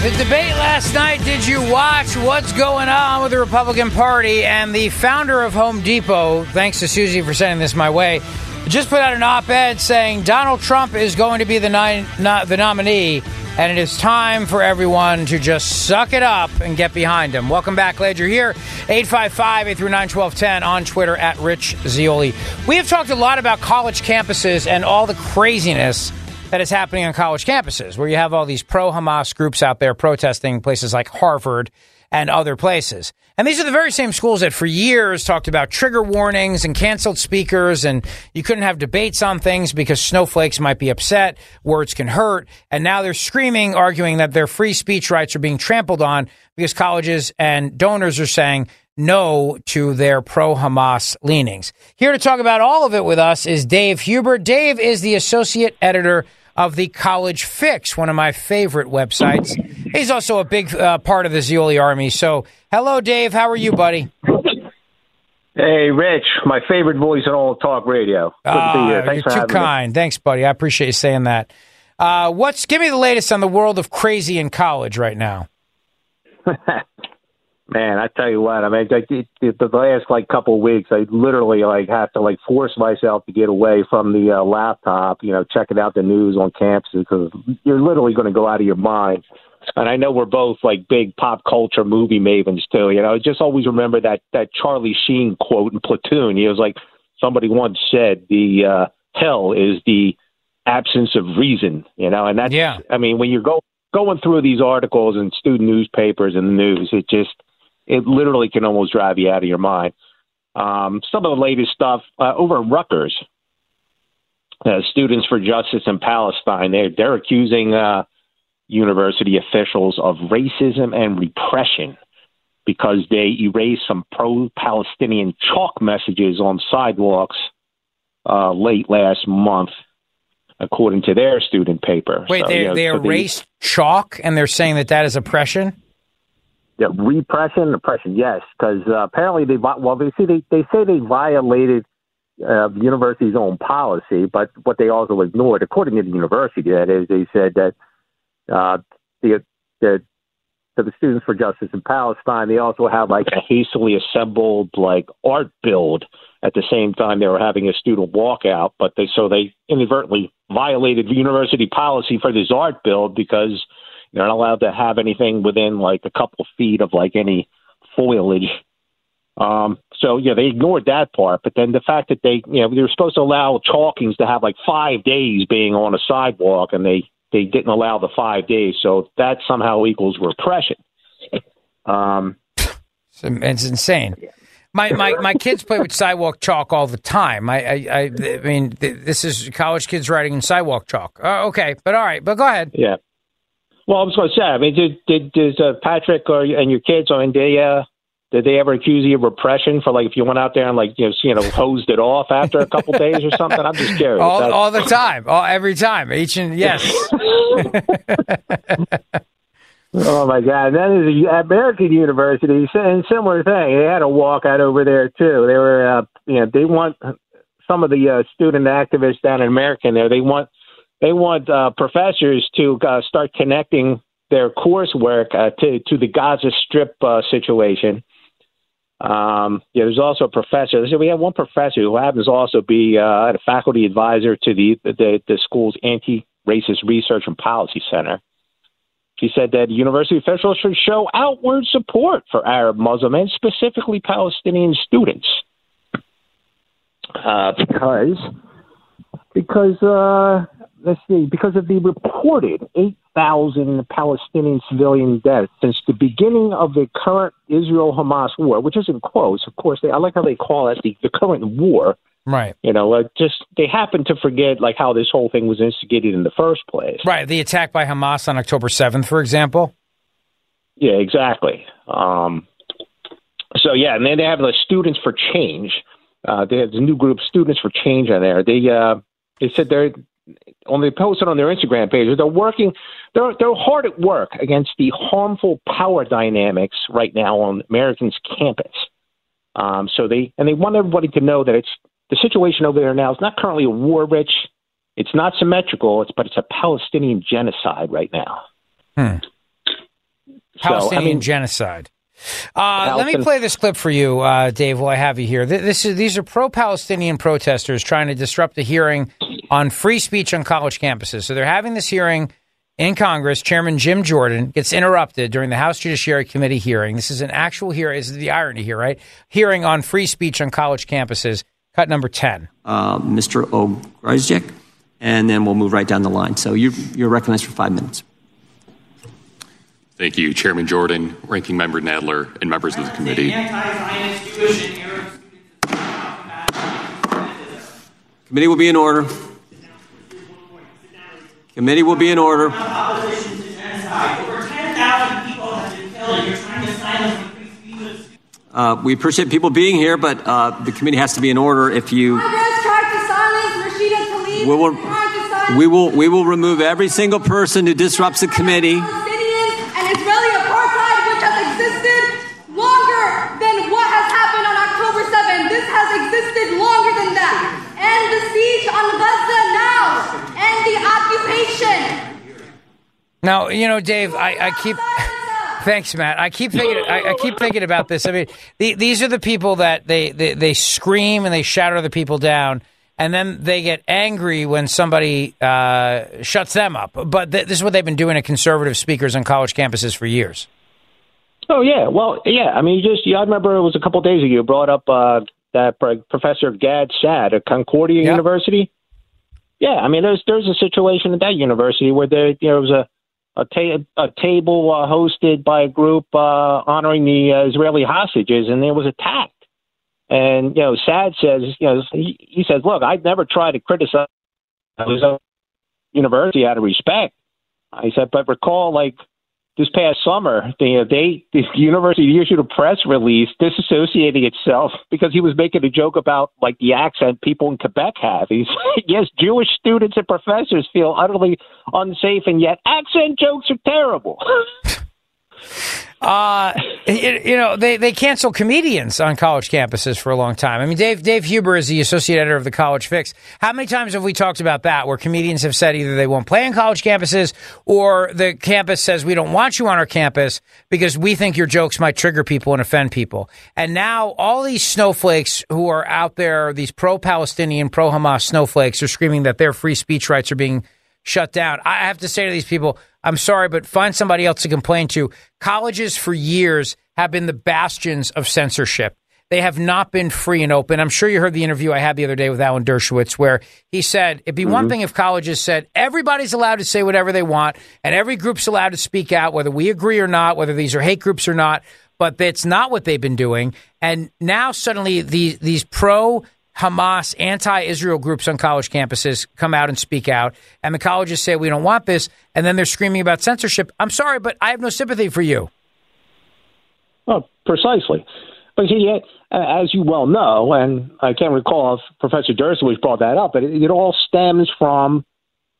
The debate last night, did you watch what's going on with the Republican Party? And the founder of Home Depot, thanks to Susie for sending this my way, just put out an op ed saying Donald Trump is going to be the, ni- the nominee, and it is time for everyone to just suck it up and get behind him. Welcome back, glad you're here. 855 839 1210 on Twitter at Rich Zeoli. We have talked a lot about college campuses and all the craziness that is happening on college campuses, where you have all these pro Hamas groups out there protesting places like Harvard and other places. And these are the very same schools that for years talked about trigger warnings and canceled speakers, and you couldn't have debates on things because snowflakes might be upset, words can hurt. And now they're screaming, arguing that their free speech rights are being trampled on because colleges and donors are saying, no to their pro Hamas leanings. Here to talk about all of it with us is Dave Huber. Dave is the associate editor of the College Fix, one of my favorite websites. He's also a big uh, part of the Zeoli Army. So, hello, Dave. How are you, buddy? Hey, Rich, my favorite voice in all talk radio. Good uh, to be here. Thanks you're for too having kind. Thanks, buddy. I appreciate you saying that. Uh, what's give me the latest on the world of crazy in college right now? Man, I tell you what, I mean, like, the, the last like couple of weeks, I literally like have to like force myself to get away from the uh, laptop, you know, checking out the news on campus because you're literally going to go out of your mind. And I know we're both like big pop culture movie mavens too. You know, just always remember that that Charlie Sheen quote in Platoon. He was like, somebody once said, "The uh, hell is the absence of reason." You know, and that's. Yeah. I mean, when you're go, going through these articles in student newspapers and the news, it just it literally can almost drive you out of your mind. Um, some of the latest stuff uh, over in Rutgers, uh, Students for Justice in Palestine, they're, they're accusing uh, university officials of racism and repression because they erased some pro Palestinian chalk messages on sidewalks uh, late last month, according to their student paper. Wait, So, they you know, they erased chalk, and they're saying that that is oppression. Yeah, repression, oppression, yes, because uh, apparently they well, they see they they say they violated uh, the university's own policy, but what they also ignored, according to the university, that is, they said that uh, the the the Students for Justice in Palestine, they also had like a hastily assembled like art build. At the same time they were having a student walkout, but they so they inadvertently violated the university policy for this art build because you're not allowed to have anything within like a couple feet of like any foliage. Um, so yeah, they ignored that part. But then the fact that they, you know, they were supposed to allow chalkings to have like five days being on a sidewalk, and they they didn't allow the five days. So that somehow equals repression. Um, It's, insane. My, my my kids play with sidewalk chalk all the time. I I, I, I mean, th- this is college kids writing in sidewalk chalk. Uh, okay, but all right, but go ahead. yeah. Well, I was going to say, I mean, did did does uh, Patrick or and your kids? I mean, they uh, did they ever accuse you of repression for like if you went out there and like you know you know hosed it off after a couple days or something? I'm just curious. All, That- all the time, all, every time, each and yes. Oh my God! And then there's American university, and similar thing. They had a walkout over there too. They were, uh, you know, they want some of the uh, student activists down in American there. They want they want uh, professors to uh, start connecting their coursework uh, to to the Gaza Strip uh, situation. Um, yeah, there's also a professor. So we have one professor who happens to also be uh, a faculty advisor to the the, the school's anti-racist research and policy center. She said that university officials should show outward support for Arab Muslim and specifically Palestinian students. Uh, because because uh, let's see, because of the reported 8,000 Palestinian civilian deaths since the beginning of the current Israel Hamas war, which is in quotes, of course. They, I like how they call it the, the current war. Right. You know, like just they happen to forget like how this whole thing was instigated in the first place. Right. The attack by Hamas on October 7th, for example. Yeah, exactly. Um, so yeah, and then they have the Students for Change. Uh, they have the new group, Students for Change, on there. They uh, they said they're on they posted on their Instagram page. They're working. They're they're hard at work against the harmful power dynamics right now on Americans' campus. Um, so they and they want everybody to know that it's the situation over there now is not currently a war rich. It's not symmetrical. It's but it's a Palestinian genocide right now. Hmm. Palestinian so, I mean, genocide. Uh, let me play this clip for you, uh, Dave. While I have you here, this is these are pro-Palestinian protesters trying to disrupt a hearing on free speech on college campuses. So they're having this hearing in Congress. Chairman Jim Jordan gets interrupted during the House Judiciary Committee hearing. This is an actual hearing. This is the irony here, right? Hearing on free speech on college campuses. Cut number 10. Uh, Mr. Ogryzek, and then we'll move right down the line. So you're, you're recognized for five minutes. Thank you, Chairman Jordan, Ranking Member Nadler, and members of the committee. Committee will be in order. Committee will be in order. Uh, we appreciate people being here, but uh, the committee has to be in order. If you, we will, we will, we will remove every single person who disrupts the committee. And Israeli apartheid, which has existed longer than what has happened on October 7. This has existed longer than that. And the siege on Gaza now, and the occupation. Now, you know, Dave, I, I keep. Thanks, Matt. I keep thinking. I, I keep thinking about this. I mean, the, these are the people that they, they they scream and they shout other people down, and then they get angry when somebody uh, shuts them up. But th- this is what they've been doing to conservative speakers on college campuses for years. Oh yeah, well yeah. I mean, you just yeah, I remember it was a couple of days ago. You brought up uh, that Professor Gad Saad at Concordia Yep. University. Yeah, I mean, there's there's a situation at that university where there you know, there was a a, ta- a table uh, hosted by a group uh, honoring the uh, Israeli hostages, and it was attacked. And you know, Saad says, you know, he, he says, look, I'd never try to criticize the university out of respect. I said, but recall, like this past summer, they, they the university issued a press release disassociating itself because he was making a joke about like the accent people in Quebec have. He's yes, Jewish students and professors feel utterly unsafe, and yet accent jokes are terrible. Uh, you, you know, they, they cancel comedians on college campuses for a long time. I mean, Dave Dave Huber is the associate editor of the College Fix. How many times have we talked about that, where comedians have said either they won't play on college campuses, or the campus says we don't want you on our campus because we think your jokes might trigger people and offend people. And now all these snowflakes who are out there, these pro-Palestinian, pro-Hamas snowflakes, are screaming that their free speech rights are being shut down. I have to say to these people, I'm sorry, but find somebody else to complain to. Colleges for years have been the bastions of censorship. They have not been free and open. I'm sure you heard the interview I had the other day with Alan Dershowitz, where he said it'd be one mm-hmm. thing if colleges said everybody's allowed to say whatever they want and every group's allowed to speak out, whether we agree or not, whether these are hate groups or not. But that's not what they've been doing. And now suddenly the, these pro Hamas, anti Israel groups on college campuses come out and speak out, and the colleges say, we don't want this, and then they're screaming about censorship. I'm sorry, but I have no sympathy for you. Oh, precisely. But uh, as you well know, and I can't recall if Professor Dershowitz brought that up, but it, it all stems from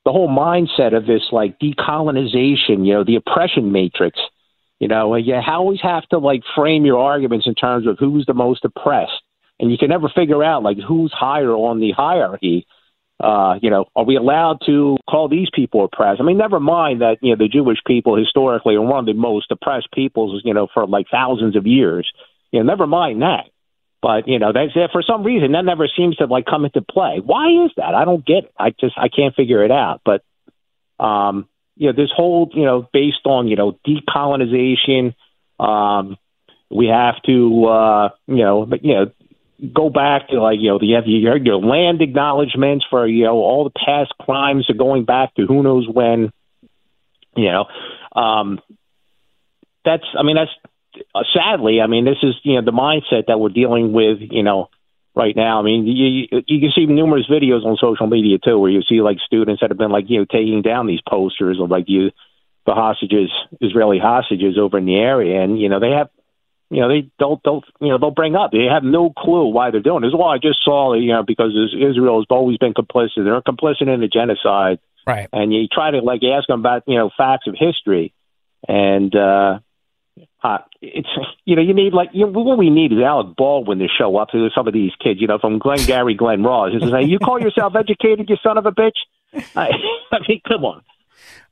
the whole mindset of this like decolonization, you know, the oppression matrix. You know, you always have to like frame your arguments in terms of who's the most oppressed, and you can never figure out like who's higher on the hierarchy. Uh, you know, are we allowed to call these people oppressed? I mean, never mind that you know the Jewish people historically are one of the most oppressed peoples, you know, for like thousands of years. You know, never mind that. But you know, that's for some reason that never seems to like come into play. Why is that? I don't get it. I just I can't figure it out. But um, you know, this whole you know based on you know decolonization, um, we have to uh, you know but you know go back to like you know you have your, your land acknowledgments for you know all the past crimes are going back to who knows when. You know, um, that's I mean that's uh, sadly, I mean, this is you know the mindset that we're dealing with, you know, right now. I mean, you you can see numerous videos on social media too, where you see like students that have been like you know taking down these posters of like you the hostages, Israeli hostages over in the area, and you know they have. You know they don't don't you know they'll bring up they have no clue why they're doing this. Well, I just saw you know because Israel has always been complicit. They're complicit in the genocide, right? And you try to like ask them about you know facts of history, and uh, uh, it's you know you need like you know, what we need is Alec Baldwin to show up to some of these kids, you know, from Glengarry, Glen Ross, and say, "You call yourself educated, you son of a bitch." I, I mean, come on.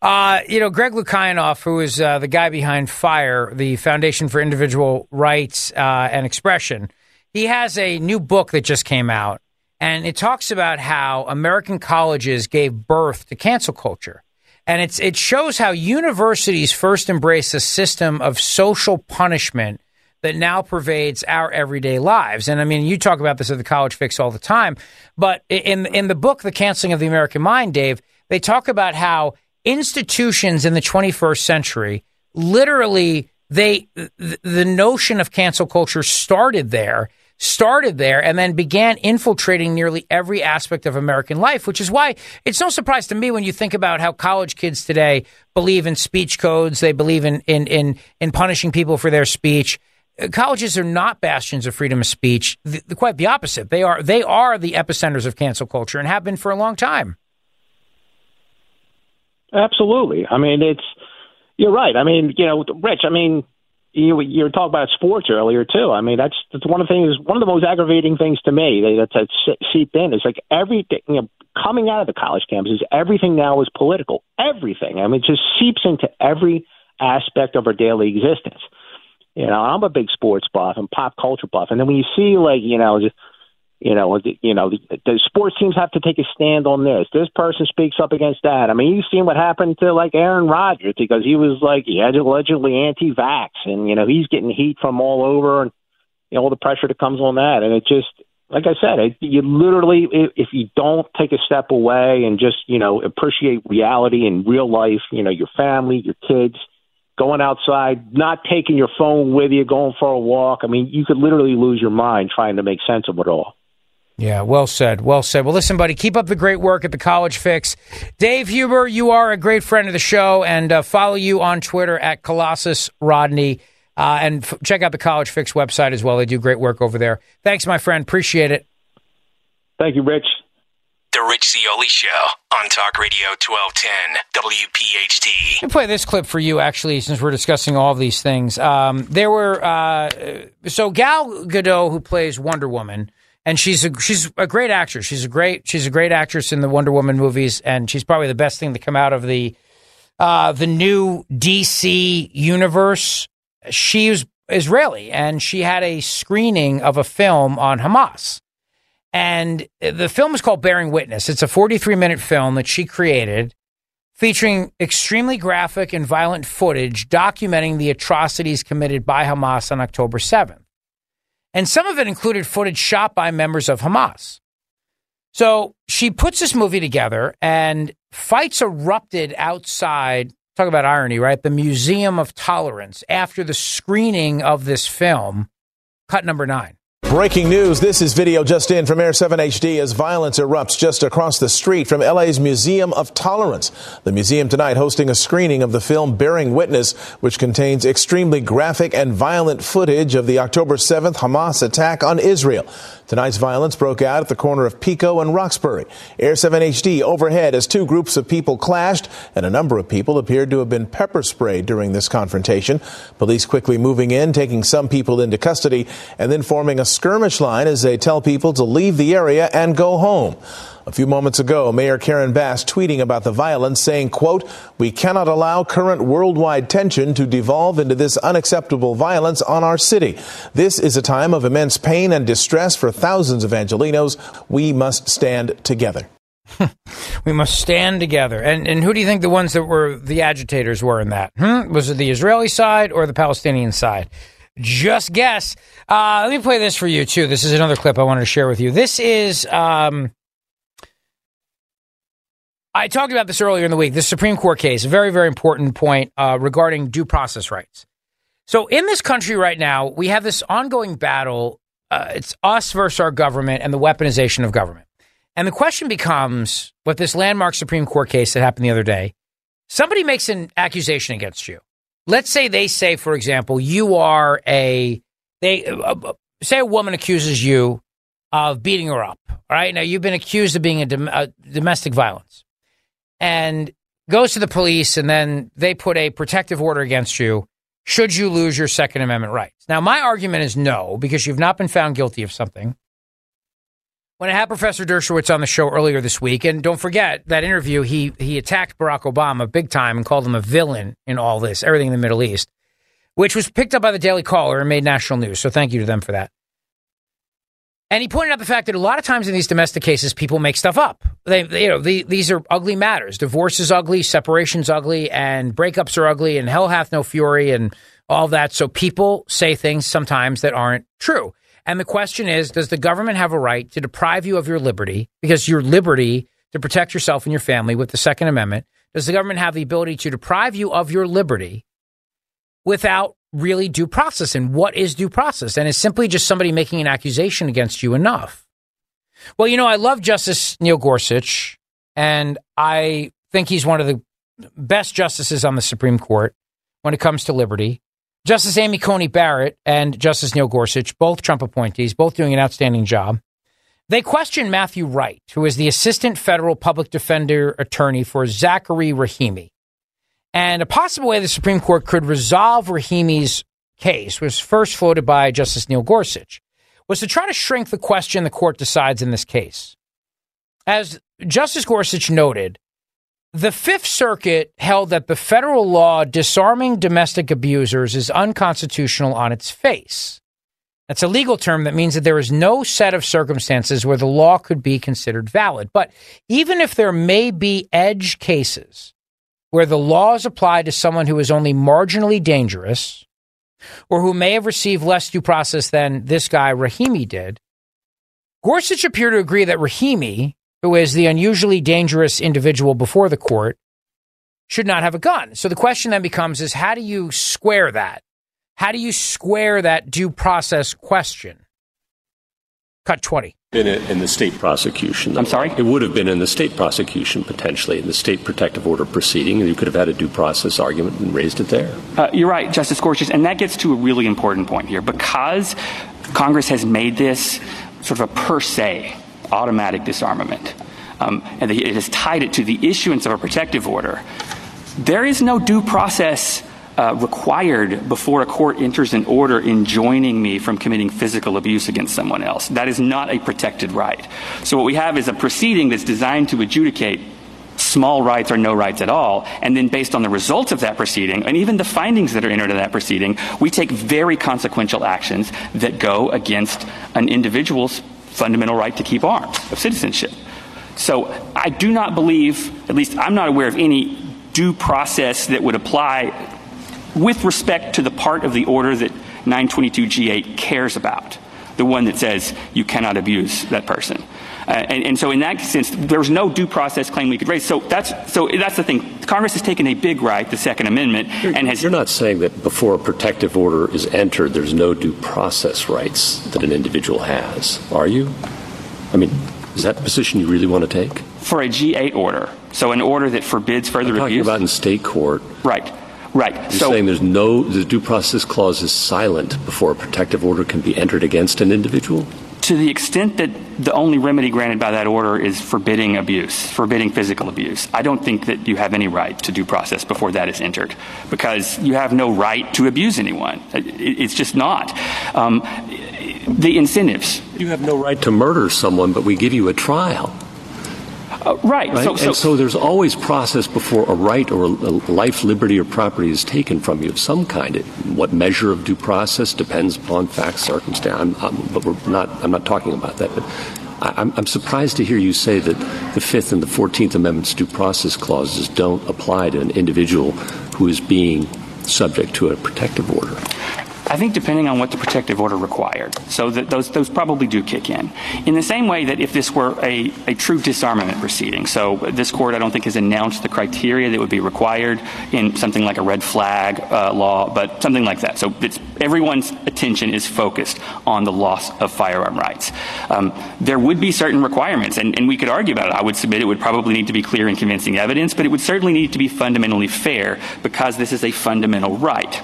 Uh, you know, Greg Lukianoff, who is uh, the guy behind FIRE, the Foundation for Individual Rights uh, and Expression, he has a new book that just came out, and it talks about how American colleges gave birth to cancel culture. And it's it shows how universities first embraced a system of social punishment that now pervades our everyday lives. And I mean, you talk about this at the College Fix all the time, but in in the book, The Canceling of the American Mind, Dave, they talk about how institutions in the 21st century literally they the notion of cancel culture started there started there and then began infiltrating nearly every aspect of American life, which is why it's no surprise to me when you think about how college kids today believe in speech codes, they believe in in in, in punishing people for their speech. Uh, colleges are not bastions of freedom of speech. The, the, quite the opposite. They are they are the epicenters of cancel culture and have been for a long time. Absolutely. I mean, it's you're right. I mean, you know, Rich. I mean, you you were talking about sports earlier too. I mean, that's that's one of the things. One of the most aggravating things to me that that seeped in is like everything. You know, coming out of the college campuses, everything now is political. Everything. I mean, it just seeps into every aspect of our daily existence. You know, I'm a big sports buff and pop culture buff, and then when you see like you know just you know, you know, the, the sports teams have to take a stand on this. This person speaks up against that. I mean, you've seen what happened to like Aaron Rodgers because he was like he had allegedly anti-vax, and you know he's getting heat from all over, and you know all the pressure that comes on that, and it just like I said, it, you literally if you don't take a step away and just you know appreciate reality and real life, you know, your family, your kids. Going outside, not taking your phone with you, going for a walk. I mean, you could literally lose your mind trying to make sense of it all. Yeah, well said. Well said. Well, listen, buddy, keep up the great work at the College Fix. Dave Huber, you are a great friend of the show, and uh, follow you on Twitter at Colossus Rodney. Uh, and f- check out the College Fix website as well. They do great work over there. Thanks, my friend. Appreciate it. Thank you, Rich. The Rich Zeoli Show on Talk Radio 1210 WPHT. Let me play this clip for you, actually, since we're discussing all of these things. Um, there were, uh, so Gal Gadot, who plays Wonder Woman, and she's a she's a great actress. She's a great she's a great actress in the Wonder Woman movies, and she's probably the best thing to come out of the uh, the new DC universe. She She's Israeli, and she had a screening of a film on Hamas. And the film is called Bearing Witness. It's a 43 minute film that she created featuring extremely graphic and violent footage documenting the atrocities committed by Hamas on October 7th and some of it included footage shot by members of Hamas. So she puts this movie together, and fights erupted outside. Talk about irony, right? The Museum of Tolerance after the screening of this film, cut number nine. Breaking news. This is video just in from Air 7 HD as violence erupts just across the street from LA's Museum of Tolerance. The museum tonight hosting a screening of the film Bearing Witness, which contains extremely graphic and violent footage of the October 7th Hamas attack on Israel. Tonight's violence broke out at the corner of Pico and Roxbury. Air 7 HD overhead as two groups of people clashed and a number of people appeared to have been pepper sprayed during this confrontation. Police quickly moving in, taking some people into custody and then forming a skirmish line as they tell people to leave the area and go home. A few moments ago, Mayor Karen Bass tweeting about the violence saying, quote, we cannot allow current worldwide tension to devolve into this unacceptable violence on our city. This is a time of immense pain and distress for thousands of Angelenos. We must stand together. we must stand together. And and who do you think the ones that were the agitators were in that? Hmm? Was it the Israeli side or the Palestinian side? Just guess. Uh, let me play this for you too. This is another clip I wanted to share with you. This is um, I talked about this earlier in the week. The Supreme Court case, a very, very important point uh, regarding due process rights. So, in this country right now, we have this ongoing battle. Uh, it's us versus our government and the weaponization of government. And the question becomes what this landmark Supreme Court case that happened the other day somebody makes an accusation against you. Let's say they say, for example, you are a, they uh, uh say a woman accuses you of beating her up. All right. Now, you've been accused of being a, dom- a domestic violence and goes to the police, and then they put a protective order against you should you lose your Second Amendment rights. Now, my argument is no, because you've not been found guilty of something. When I had Professor Dershowitz on the show earlier this week, and don't forget that interview, he he attacked Barack Obama big time and called him a villain in all this, everything in the Middle East, which was picked up by the Daily Caller and made national news. So thank you to them for that. And he pointed out the fact that a lot of times in these domestic cases, people make stuff up. They, they you know, the, these are ugly matters. Divorce is ugly, separation's ugly, and breakups are ugly, and hell hath no fury, and all that. So people say things sometimes that aren't true. And the question is, does the government have a right to deprive you of your liberty because your liberty to protect yourself and your family with the Second Amendment? Does the government have the ability to deprive you of your liberty without really due process and what is due process? And is simply just somebody making an accusation against you enough? Well, you know, I love Justice Neil Gorsuch, and I think he's one of the best justices on the Supreme Court when it comes to liberty. Justice Amy Coney Barrett and Justice Neil Gorsuch, both Trump appointees, both doing an outstanding job. They questioned Matthew Wright, who is the assistant federal public defender attorney for Zackey Rahimi. And a possible way the Supreme Court could resolve Rahimi's case was first floated by Justice Neil Gorsuch, was to try to shrink the question the court decides in this case. As Justice Gorsuch noted, the Fifth Circuit held that the federal law disarming domestic abusers is unconstitutional on its face. That's a legal term that means that there is no set of circumstances where the law could be considered valid. But even if there may be edge cases where the laws apply to someone who is only marginally dangerous or who may have received less due process than this guy Rahimi did, Gorsuch appeared to agree that Rahimi, who is the unusually dangerous individual before the court, should not have a gun. So the question then becomes is how do you square that? How do you square that due process question? Cut 20 been in the state prosecution. I'm sorry? It would have been in the state prosecution, potentially, in the state protective order proceeding, and you could have had a due process argument and raised it there. Uh, you're right, Justice Gorsuch, and that gets to a really important point here. Because Congress has made this sort of a per se automatic disarmament, um, and it has tied it to the issuance of a protective order, there is no due process uh, required before a court enters an order enjoining me from committing physical abuse against someone else. That is not a protected right. So what we have is a proceeding that's designed to adjudicate small rights or no rights at all. And then based on the results of that proceeding and even the findings that are entered in that proceeding, we take very consequential actions that go against an individual's fundamental right to keep arms of citizenship. So I do not believe, at least I'm not aware of any due process that would apply with respect to the part of the order that 922G8 cares about, the one that says you cannot abuse that person. Uh, and, and, so in that sense, there's no due process claim we could raise. So that's so that's the thing. Congress has taken a big right, the Second Amendment, you're, and has. You're not saying that before a protective order is entered, there's no due process rights that an individual has, are you? I mean, is that the position you really want to take? For a G8 order, so an order that forbids further I'm talking abuse. about in state court. Right. Right. You're so, saying there's no the due process clause is silent before a protective order can be entered against an individual? To the extent that the only remedy granted by that order is forbidding abuse, forbidding physical abuse, I don't think that you have any right to due process before that is entered because you have no right to abuse anyone. It's just not. Um, the incentives. You have no right to murder someone, but we give you a trial. Uh, right. right? So, so, and so there's always process before a right or a life, liberty, or property is taken from you of some kind. It, what measure of due process depends upon facts, circumstance. I'm, I'm, but we're not. I'm not talking about that. But I, am surprised to hear you say that the Fifth and the Fourteenth Amendments due process clauses don't apply to an individual who is being subject to a protective order. I think depending on what the protective order required. So those, those probably do kick in. In the same way that if this were a, a true disarmament proceeding, so this court I don't think has announced the criteria that would be required in something like a red flag uh, law, but something like that. So everyone's attention is focused on the loss of firearm rights. Um, there would be certain requirements, and, and we could argue about it. I would submit it would probably need to be clear and convincing evidence, but it would certainly need to be fundamentally fair because this is a fundamental right.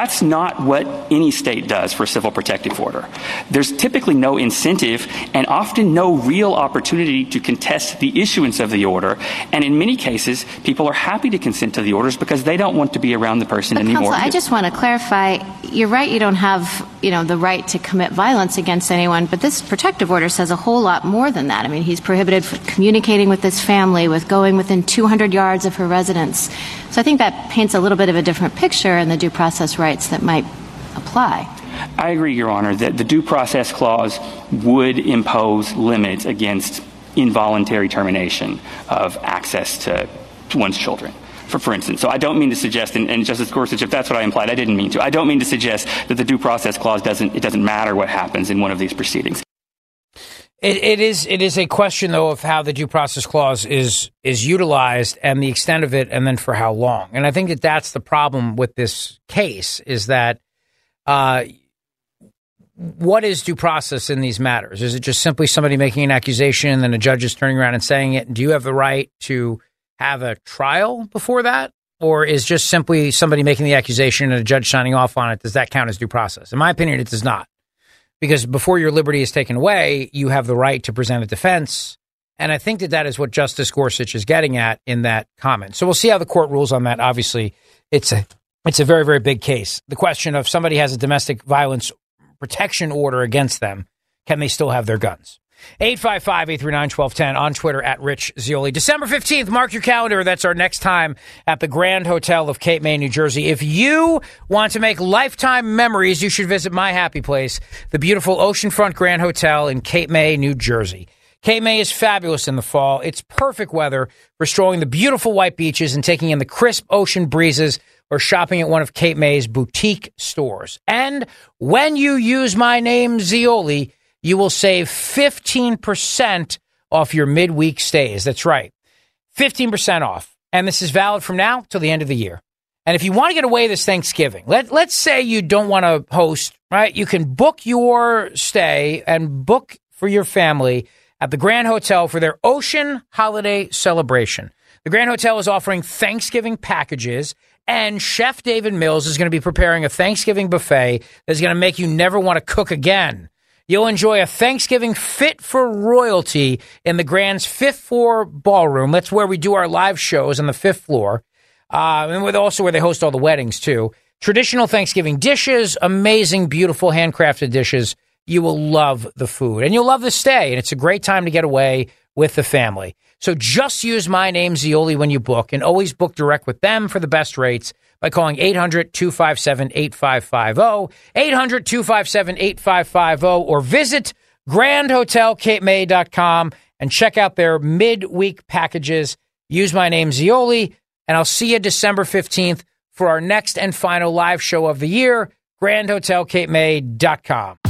That's not what any state does for a civil protective order. There's typically no incentive and often no real opportunity to contest the issuance of the order. And in many cases, people are happy to consent to the orders because they don't want to be around the person but anymore. Counsel, I just want to clarify. You're right. You don't have, you know, the right to commit violence against anyone. But this protective order says a whole lot more than that. I mean, he's prohibited from communicating with his family, with going within 200 yards of her residence. So I think that paints a little bit of a different picture in the due process rights that might apply. I agree, Your Honor, that the due process clause would impose limits against involuntary termination of access to one's children. For, for instance, so I don't mean to suggest, and, and Justice Gorsuch, if that's what I implied, I didn't mean to. I don't mean to suggest that the due process clause doesn't, it doesn't matter what happens in one of these proceedings. It, it is it is a question though of how the due process clause is is utilized and the extent of it, and then for how long. And I think that that's the problem with this case is that uh, what is due process in these matters? Is it just simply somebody making an accusation and then a judge is turning around and saying it? Do you have the right to have a trial before that? Or is just simply somebody making the accusation and a judge signing off on it? Does that count as due process? In my opinion, it does not because before your liberty is taken away, you have the right to present a defense. And I think that that is what Justice Gorsuch is getting at in that comment. So we'll see how the court rules on that. Obviously, it's a it's a very very big case. The question of somebody has a domestic violence protection order against them, can they still have their guns? 855-839-1210 on Twitter at Rich Zeoli. December 15th, mark your calendar. That's our next time at the Grand Hotel of Cape May, New Jersey. If you want to make lifetime memories, you should visit my happy place, the beautiful Oceanfront Grand Hotel in Cape May, New Jersey. Cape May is fabulous in the fall. It's perfect weather for strolling the beautiful white beaches and taking in the crisp ocean breezes or shopping at one of Cape May's boutique stores. And when you use my name, Zeoli, you will save 15% off your midweek stays. That's right. 15% off. And this is valid from now till the end of the year. And if you want to get away this Thanksgiving, let, let's say you don't want to host, right? You can book your stay and book for your family at the Grand Hotel for their Ocean Holiday Celebration. The Grand Hotel is offering Thanksgiving packages, and Chef David Mills is going to be preparing a Thanksgiving buffet that's going to make you never want to cook again. You'll enjoy a Thanksgiving fit for royalty in the Grand's fifth floor ballroom. That's where we do our live shows on the fifth floor. Uh, and with also where they host all the weddings too. Traditional Thanksgiving dishes, amazing, beautiful handcrafted dishes. You will love the food and you'll love the stay. And it's a great time to get away with the family. So just use my name, Zeoli, when you book and always book direct with them for the best rates by calling 800 257 8550, 800 257 8550, or visit grandhotelcapemay.com and check out their midweek packages. Use my name, Zeoli, and I'll see you December 15th for our next and final live show of the year, grandhotelcapemay.com.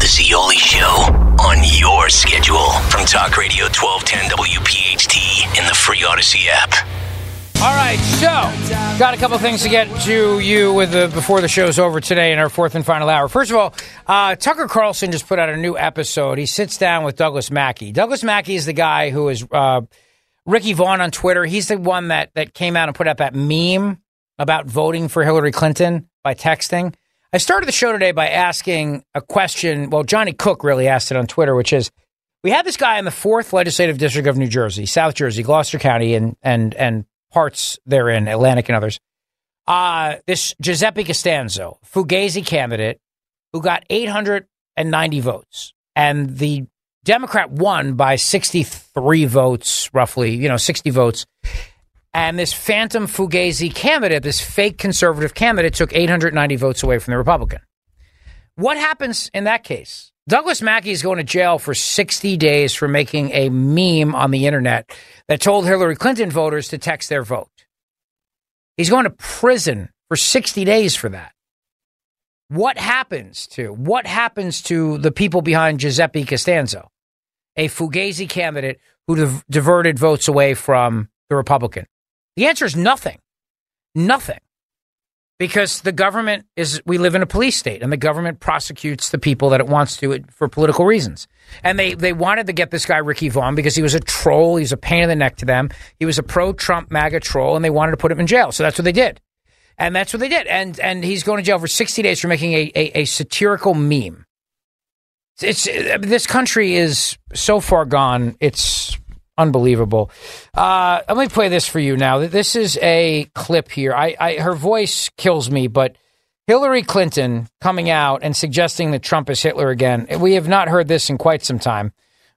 The Zeoli Show on your schedule from Talk Radio 1210 WPHT in the free Odyssey app. All right, so got a couple things to get to you with the, before the show's over today in our fourth and final hour. First of all, uh, Tucker Carlson just put out a new episode. He sits down with Douglas Mackey. Douglas Mackey is the guy who is uh, Ricky Vaughn on Twitter. He's the one that that came out and put out that meme about voting for Hillary Clinton by texting. I started the show today by asking a question. Well, Johnny Cook really asked it on Twitter, which is we had this guy in the fourth legislative district of New Jersey, South Jersey, Gloucester County, and and and parts therein, Atlantic and others. Uh, this Giuseppe Costanzo, Fugazi candidate, who got 890 votes, and the Democrat won by 63 votes, roughly, you know, 60 votes. And this phantom Fugazi candidate, this fake conservative candidate, took 890 votes away from the Republican. What happens in that case? Douglas Mackey is going to jail for 60 days for making a meme on the internet that told Hillary Clinton voters to text their vote. He's going to prison for 60 days for that. What happens to what happens to the people behind Giuseppe Costanzo, a Fugazi candidate who div- diverted votes away from the Republican? The answer is nothing. Nothing. Because the government is, we live in a police state and the government prosecutes the people that it wants to for political reasons. And they, they wanted to get this guy, Ricky Vaughn, because he was a troll. He was a pain in the neck to them. He was a pro Trump MAGA troll and they wanted to put him in jail. So that's what they did. And that's what they did. And, and he's going to jail for 60 days for making a, a, a satirical meme. It's, this country is so far gone. It's unbelievable. Uh, let me play this for you now. This is a clip here. I, I, her voice kills me, but Hillary Clinton coming out and suggesting that Trump is Hitler again. We have not heard this in quite some time,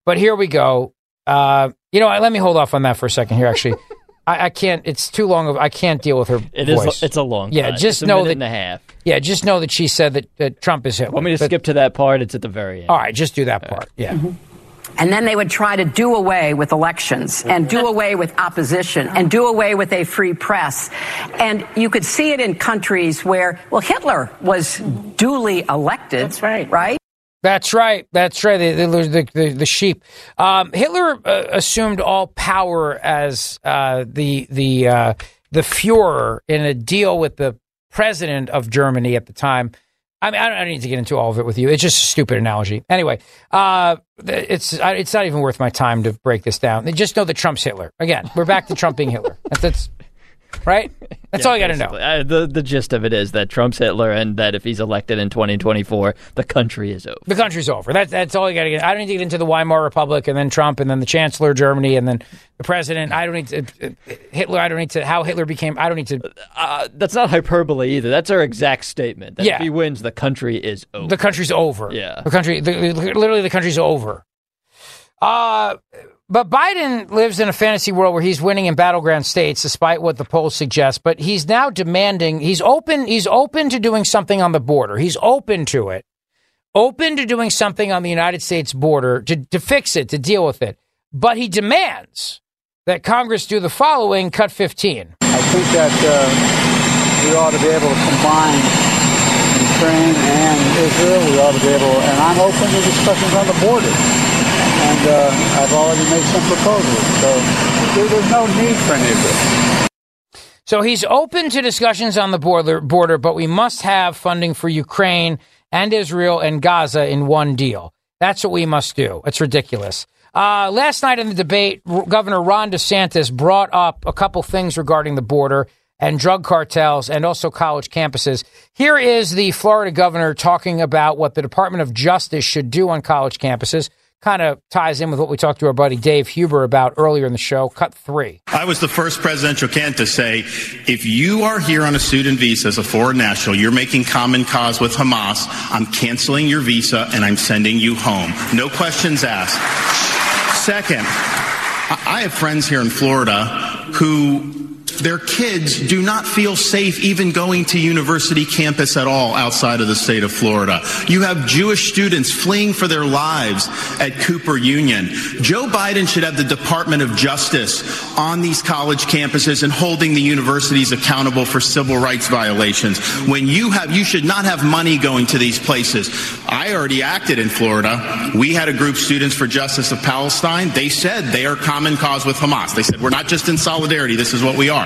but here we go. Uh, you know, let me hold off on that for a second here. Actually, I, I, can't. It's too long. Of I can't deal with her. It voice. is. It's a long. Yeah, cut. just it's know that. that. and a half. Yeah, just know that she said that, that Trump is Hitler. Want me to but, skip to that part? It's at the very end. All right, just do that part. Yeah. Mm-hmm. And then they would try to do away with elections and do away with opposition and do away with a free press. And you could see it in countries where, well, Hitler was duly elected. That's right. Right? That's right. That's right. The, the, the, the sheep. Um, Hitler uh, assumed all power as uh, the the uh, the Fuhrer in a deal with the president of Germany at the time. I mean, I don't, I don't, need to get into all of it with you. It's just a stupid analogy. Anyway, uh, it's it's not even worth my time to break this down. Just know that Trump's Hitler. Again, we're back to Trump being Hitler. That's, that's right. That's yeah, all you got to know. The the gist of it is that Trump's Hitler, and that if he's elected in 2024, the country is over. The country's over. That's that's all you got to get. I don't need to get into the Weimar Republic, and then Trump, and then the Chancellor of Germany, and then the president. I don't need to uh, Hitler. I don't need to how Hitler became. I don't need to. Uh, that's not hyperbole either. That's our exact statement. That yeah. if he wins, the country is over. The country's over. Yeah. The country. The, literally, the country's over. Uh but Biden lives in a fantasy world where he's winning in battleground states, despite what the polls suggest. But he's now demanding. He's open. He's open to doing something on the border. He's open to it. Open to doing something on the United States border to, to fix it, to deal with it. But he demands that Congress do the following: cut 15. I think that uh, we ought to be able to combine Ukraine and Israel. We ought to be able, and I'm open to discussions on the border and uh, I've already made some proposals. So there's no need for any of this. So he's open to discussions on the border, border, but we must have funding for Ukraine and Israel and Gaza in one deal. That's what we must do. It's ridiculous. Uh, last night in the debate, Governor Ron DeSantis brought up a couple things regarding the border and drug cartels and also college campuses. Here is the Florida governor talking about what the Department of Justice should do on college campuses kind of ties in with what we talked to our buddy Dave Huber about earlier in the show. Cut three. I was the first presidential candidate to say, if you are here on a student visa as a foreign national, you're making common cause with Hamas, I'm canceling your visa and I'm sending you home. No questions asked. Second, I have friends here in Florida who their kids do not feel safe even going to university campus at all outside of the state of Florida. You have Jewish students fleeing for their lives at Cooper Union. Joe Biden should have the Department of Justice on these college campuses and holding the universities accountable for civil rights violations. When you have, you should not have money going to these places. I already acted in Florida. We had a group, Students for Justice of Palestine. They said they are common cause with Hamas. They said, we're not just in solidarity. This is what we are.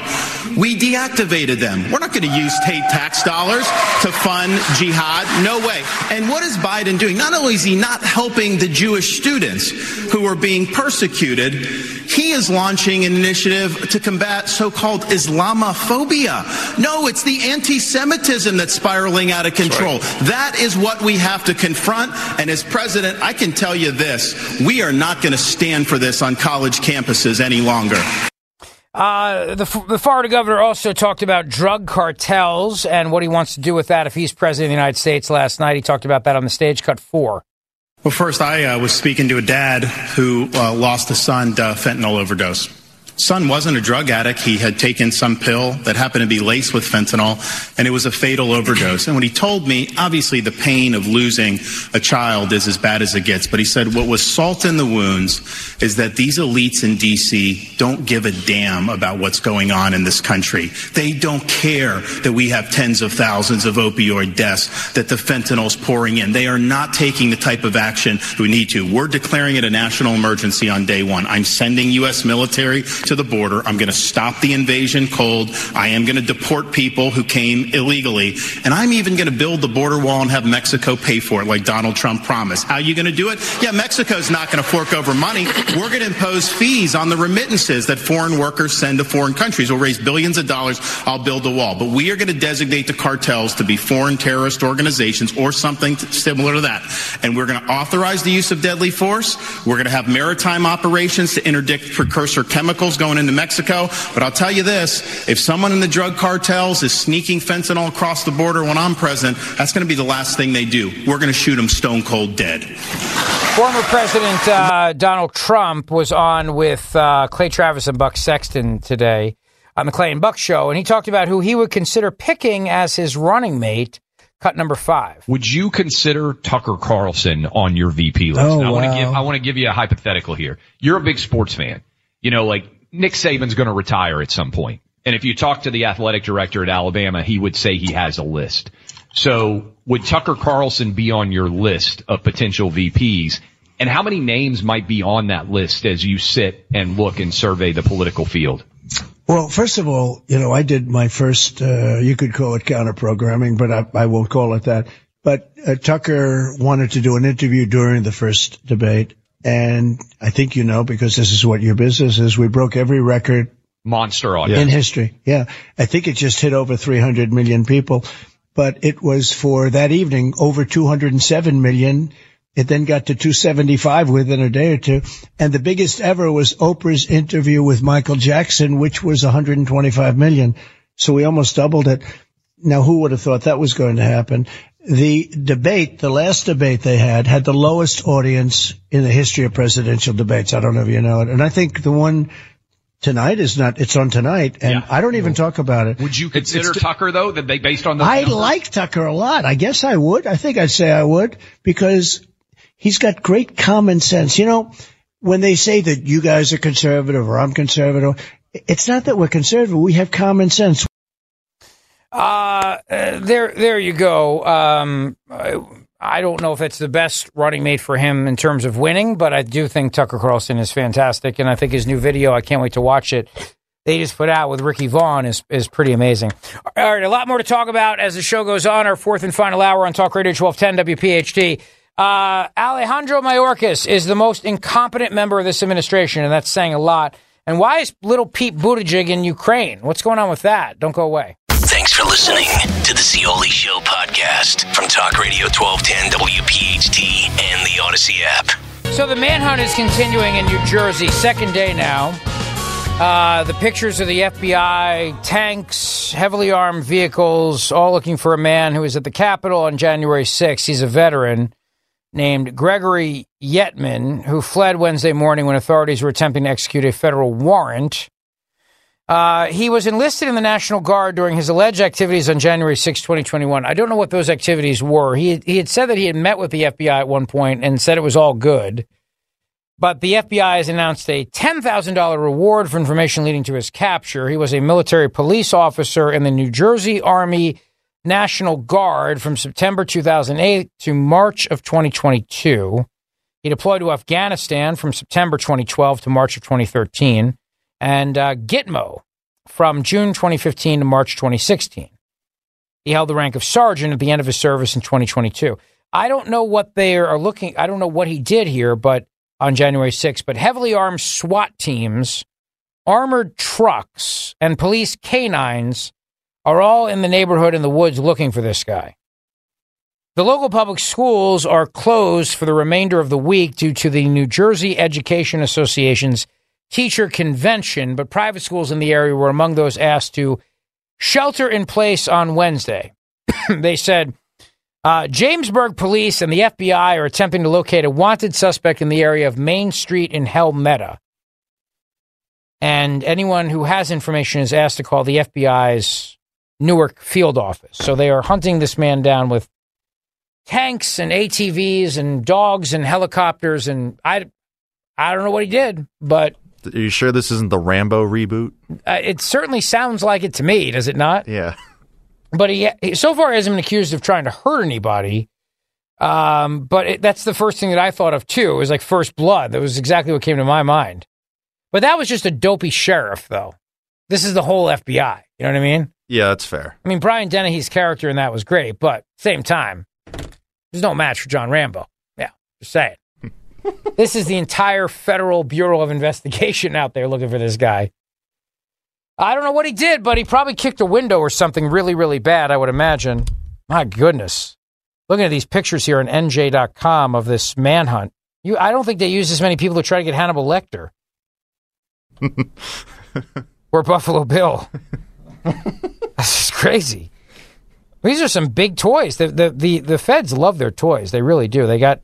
We deactivated them. We're not going to use state tax dollars to fund jihad. No way. And what is Biden doing? Not only is he not helping the Jewish students who are being persecuted, he is launching an initiative to combat so-called Islamophobia. No, it's the anti-Semitism that's spiraling out of control. That is what we have to confront. And as president, I can tell you this, we are not going to stand for this on college campuses any longer. Uh, the, the Florida governor also talked about drug cartels and what he wants to do with that if he's president of the United States last night. He talked about that on the stage cut four. Well, first, I uh, was speaking to a dad who uh, lost a son to fentanyl overdose. Son wasn't a drug addict. He had taken some pill that happened to be laced with fentanyl, and it was a fatal overdose. And when he told me, obviously the pain of losing a child is as bad as it gets, but he said what was salt in the wounds is that these elites in D.C. don't give a damn about what's going on in this country. They don't care that we have tens of thousands of opioid deaths, that the fentanyl's pouring in. They are not taking the type of action we need to. We're declaring it a national emergency on day one. I'm sending U.S. military to the border. I'm going to stop the invasion cold. I am going to deport people who came illegally. And I'm even going to build the border wall and have Mexico pay for it like Donald Trump promised. How are you going to do it? Yeah, Mexico's not going to fork over money. We're going to impose fees on the remittances that foreign workers send to foreign countries. We'll raise billions of dollars. I'll build the wall. But we are going to designate the cartels to be foreign terrorist organizations or something similar to that. And we're going to authorize the use of deadly force. We're going to have maritime operations to interdict precursor chemicals going into Mexico. But I'll tell you this, if someone in the drug cartels is sneaking fentanyl across the border when I'm president, that's going to be the last thing they do. We're going to shoot them stone cold dead. Former President uh, Donald Trump was on with uh, Clay Travis and Buck Sexton today on the Clay and Buck show, and he talked about who he would consider picking as his running mate. Cut number five. Would you consider Tucker Carlson on your VP list? Oh, Now, I want to wow. give I want to give you a hypothetical here. You're a big sports fan. You know, like Nick Saban's going to retire at some point. And if you talk to the athletic director at Alabama, he would say he has a list. So would Tucker Carlson be on your list of potential VPs? And how many names might be on that list as you sit and look and survey the political field? Well, first of all, you know, I did my first, uh, you could call it counter programming, but I, I won't call it that. But uh, Tucker wanted to do an interview during the first debate. And I think you know, because this is what your business is, we broke every record Monster audience. in history. Yeah. I think it just hit over 300 million people, but it was for that evening over 207 million. It then got to 275 within a day or two. And the biggest ever was Oprah's interview with Michael Jackson, which was 125 million. So we almost doubled it. Now, who would have thought that was going to happen? The debate, the last debate they had, had the lowest audience in the history of presidential debates. I don't know if you know it. And I think the one tonight is not, it's on tonight. And I don't even talk about it. Would you consider Tucker though that they based on the I like Tucker a lot. I guess I would. I think I'd say I would because he's got great common sense. You know, when they say that you guys are conservative or I'm conservative, it's not that we're conservative. We have common sense. Uh, uh, there, there you go. Um, I, don't know if it's the best running mate for him in terms of winning, but I do think Tucker Carlson is fantastic, and I think his new video, I can't wait to watch it. They just put out with Ricky Vaughn is is pretty amazing. All right, a lot more to talk about as the show goes on. Our fourth and final hour on Talk Radio twelve ten WPHT. Uh, Alejandro Mayorkas is the most incompetent member of this administration, and that's saying a lot. And why is little Pete Buttigieg in Ukraine? What's going on with that? Don't go away. Thanks for listening to the Zeoli Show podcast from Talk Radio 1210 WPHT and the Odyssey app. So the manhunt is continuing in New Jersey, second day now. Uh, the pictures of the FBI, tanks, heavily armed vehicles, all looking for a man who was at the Capitol on January 6th. He's a veteran named Gregory Yetman, who fled Wednesday morning when authorities were attempting to execute a federal warrant. Uh, he was enlisted in the National Guard during his alleged activities on January 6, 2021. I don't know what those activities were. He, he had said that he had met with the FBI at one point and said it was all good. But the FBI has announced a $10,000 reward for information leading to his capture. He was a military police officer in the New Jersey Army National Guard from September 2008 to March of 2022. He deployed to Afghanistan from September 2012 to March of 2013, and uh, Gitmo from June 2015 to March 2016. He held the rank of sergeant at the end of his service in 2022. I don't know what they are looking. I don't know what he did here, but on January 6th, but heavily armed SWAT teams, armored trucks, and police canines are all in the neighborhood in the woods looking for this guy. The local public schools are closed for the remainder of the week due to the New Jersey Education Association's teacher convention, but private schools in the area were among those asked to shelter in place on Wednesday. they said uh, Jamesburg police and the FBI are attempting to locate a wanted suspect in the area of Main Street in Helmetta. And anyone who has information is asked to call the FBI's Newark field office. So they are hunting this man down with tanks and ATVs and dogs and helicopters. And I, I don't know what he did, but Are you sure this isn't the Rambo reboot? uh, it certainly sounds like it to me, does it not? Yeah. But he, he so far hasn't been accused of trying to hurt anybody. Um, but it, that's the first thing that I thought of too. It was like first blood. That was exactly what came to my mind. But that was just a dopey sheriff, though. This is the whole FBI. You know what I mean? Yeah, that's fair. I mean, Brian Dennehy's character in that was great, but same time, there's no match for John Rambo. Yeah, just saying. This is the entire Federal Bureau of Investigation out there looking for this guy. I don't know what he did, but he probably kicked a window or something really, really bad, I would imagine. My goodness. Looking at these pictures here on NJ.com of this manhunt. You, I don't think they use as many people to try to get Hannibal Lecter or Buffalo Bill. This is crazy. These are some big toys. The, the the the feds love their toys. They really do. They got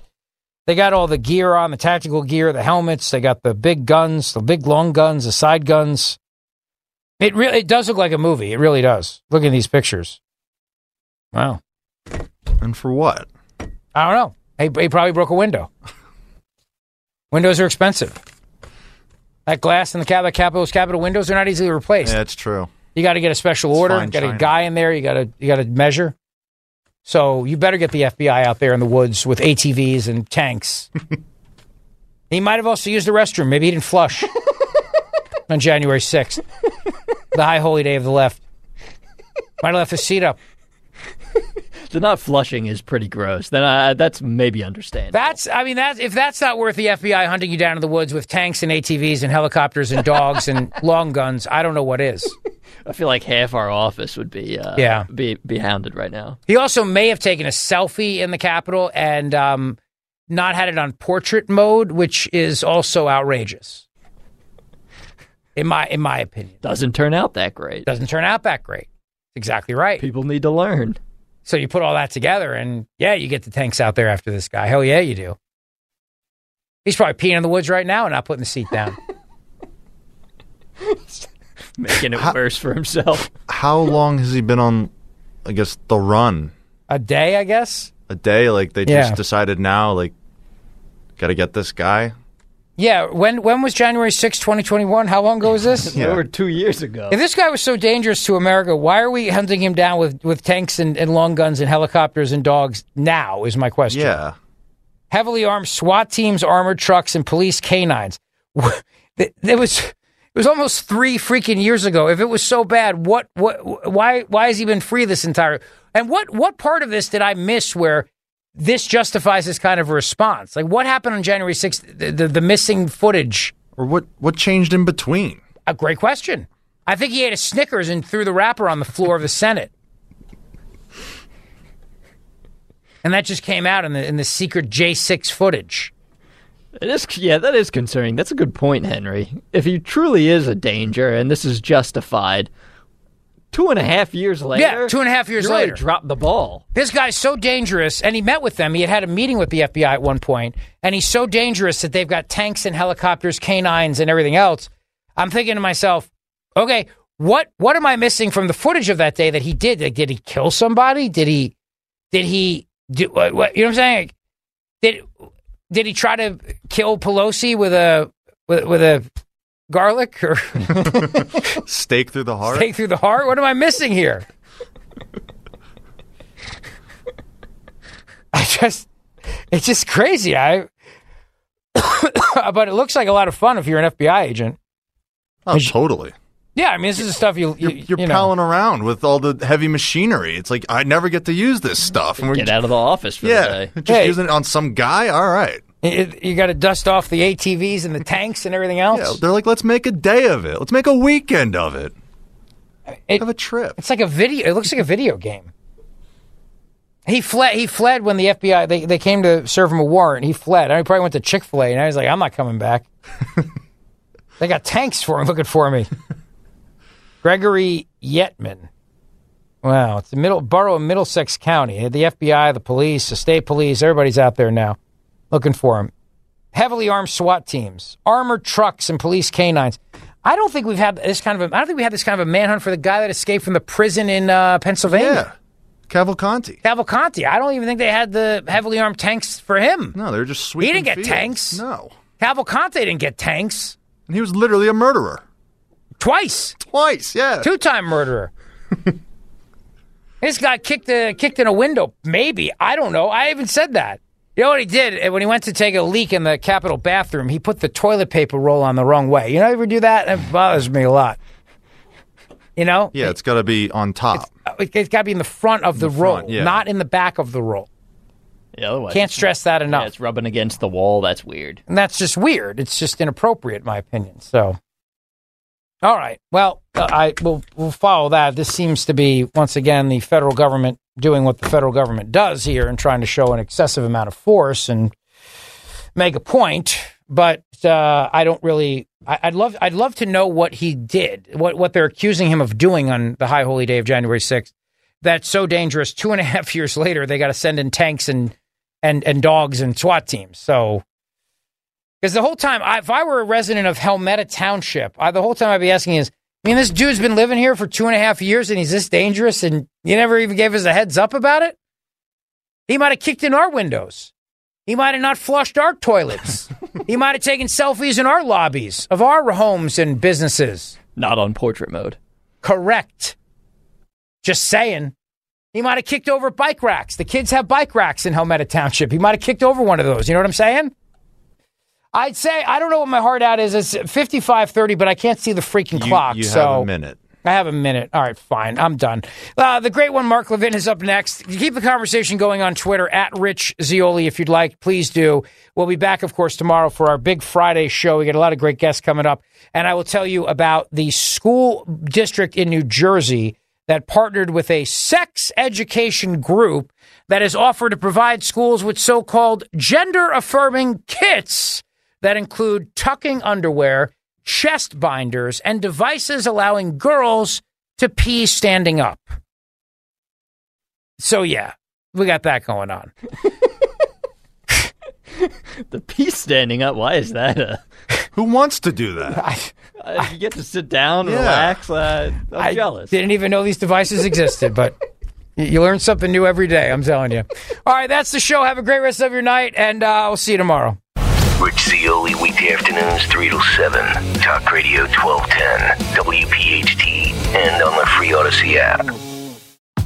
they got all the gear on, the tactical gear, the helmets. They got the big guns, the big long guns, the side guns. It really it does look like a movie. It really does. Look at these pictures. Wow. And for what? I don't know. He, he probably broke a window. Windows are expensive. That glass in the Capitol, Capitol's Capitol windows are not easily replaced. Yeah, it's true. You got to get a special order. fine Got a guy in there. You got to you got to measure. So you better get the FBI out there in the woods with ATVs and tanks. he might have also used the restroom. Maybe he didn't flush on January sixth, the high holy day of the left. Might have left his seat up. The not flushing is pretty gross. Then I, that's maybe understandable. That's I mean that's if that's not worth the FBI hunting you down in the woods with tanks and ATVs and helicopters and dogs and long guns, I don't know what is. I feel like half our office would be uh, Yeah. be be hounded right now. He also may have taken a selfie in the Capitol and um, not had it on portrait mode, which is also outrageous. In my in my opinion, Doesn't turn out that great. doesn't turn out that great. Exactly right. People need to learn. So you put all that together, and yeah, you get the tanks out there after this guy. Hell yeah, you do. He's probably peeing in the woods right now and not putting the seat down. Making it worse for himself. How long has he been on, I guess, the run? a day, I guess. A day? Like they Yeah. just decided now, like, got to get this guy? Yeah. When when was January sixth, 2021? How long ago was this? Yeah. Over two years ago. If this guy was so dangerous to America, why are we hunting him down with, with tanks and, and long guns and helicopters and dogs now? Is my question. Yeah. Heavily armed SWAT teams, armored trucks, and police canines. There was it was almost three freaking years ago. If it was so bad, what what why why has he been free this entire? And what what part of this did I miss where this justifies this kind of a response? Like what happened on January sixth? The, the, the missing footage. Or what? What changed in between? A great question. I think he ate a Snickers and threw the wrapper on the floor of the Senate. And that just came out in the in the secret J6 footage. It is, yeah, that is concerning. That's a good point, Henry. If he truly is a danger and this is justified, two and a half years later, Yeah, two and a half years really later. dropped the ball. This guy's so dangerous, and he met with them. He had had a meeting with the FBI at one point, and he's so dangerous that they've got tanks and helicopters, canines, and everything else. I'm thinking to myself, okay, what what am I missing from the footage of that day that he did? Like, did he kill somebody? Did he? Did he do? What, what, you know what I'm saying? Did did he try to kill Pelosi with a with, with a garlic or steak through the heart. Steak through the heart? What am I missing here? I just, it's just crazy. I, but it looks like a lot of fun if you're an FBI agent. Oh, totally. Yeah, I mean, this is the stuff you, you You're, you're you know. palling around with all the heavy machinery. It's like I never get to use this stuff. And we're Get out of the office for yeah, the day. just Hey. using it on some guy. All right. It- you got to dust off the ATVs and the tanks and everything else. Yeah, they're like, let's make a day of it. Let's make a weekend of it. Have a trip. It's like a video. It looks like a video game. He fled. He fled when the FBI they, they came to serve him a warrant. He fled. I mean, he probably went to Chick Fil A, and I was like, I'm not coming back. they got tanks for him looking for me. Gregory Yetman. Wow, it's the middle borough of Middlesex County. The FBI, the police, the state police, everybody's out there now looking for him. Heavily armed SWAT teams, armored trucks, and police canines. I don't think we've had this kind of a, I don't think we had this kind of a manhunt for the guy that escaped from the prison in uh, Pennsylvania. Yeah. Cavalcante. Cavalcante. I don't even think they had the heavily armed tanks for him. No, they're just sweet. He didn't get fields. tanks. No. Cavalcante didn't get tanks. And he was literally a murderer. Twice. Twice, yeah. Two time murderer. this guy kicked a, kicked in a window. Maybe. I don't know. I even said that. You know what he did? When he went to take a leak in the Capitol bathroom, he put the toilet paper roll on the wrong way. You know, ever do that? It bothers me a lot. You know? Yeah, it's got to be on top. Uh, it, has got to be in the front of the, The roll, yeah. not in the back of the roll. Yeah, otherwise, Can't stress that enough. Yeah, it's rubbing against the wall. That's weird. And that's just weird. It's just inappropriate, in my opinion. So, all right. Well, uh, I will we'll follow that. This seems to be once again the federal government doing what the federal government does here and trying to show an excessive amount of force and make a point. But uh, I don't really. I, I'd love. I'd love to know what he did. What what they're accusing him of doing on the high holy day of January sixth. That's so dangerous. Two and a half years later, they got to send in tanks and and and dogs and SWAT teams. So because the whole time, I, if I were a resident of Helmetta Township, I, the whole time I'd be asking is, I mean, this dude's been living here for two and a half years and he's this dangerous and you never even gave us a heads up about it? He might have kicked in our windows. He might have not flushed our toilets. he might have taken selfies in our lobbies of our homes and businesses. Not on portrait mode. Correct. Just saying. He might have kicked over bike racks. The kids have bike racks in Helmetta Township. He might have kicked over one of those. You know what I'm saying? I'd say I don't know what my heart out is. It's 55:30, but I can't see the freaking You- clock. you have so a minute. I have a minute. All right, fine. I'm done. Uh, the great one, Mark Levin, is up next. Keep the conversation going on Twitter at Rich Zeoli if you'd like. Please do. We'll be back, of course, tomorrow for our big Friday show. We got a lot of great guests coming up, and I will tell you about the school district in New Jersey that partnered with a sex education group that has offered to provide schools with so-called gender-affirming kits that include tucking underwear, chest binders, and devices allowing girls to pee standing up. So, yeah, we got that going on. The pee standing up. Why is that? A, Who wants to do that? uh, you get to sit down, Yeah. relax. Uh, I'm I jealous. didn't even know these devices existed, but you learn something new every day, I'm telling you. All right, that's the show. Have a great rest of your night, and uh, I'll see you tomorrow. Rich Zeoli, weekday afternoons, 3 to 7. Talk Radio 1210, WPHT, and on the free Odyssey app.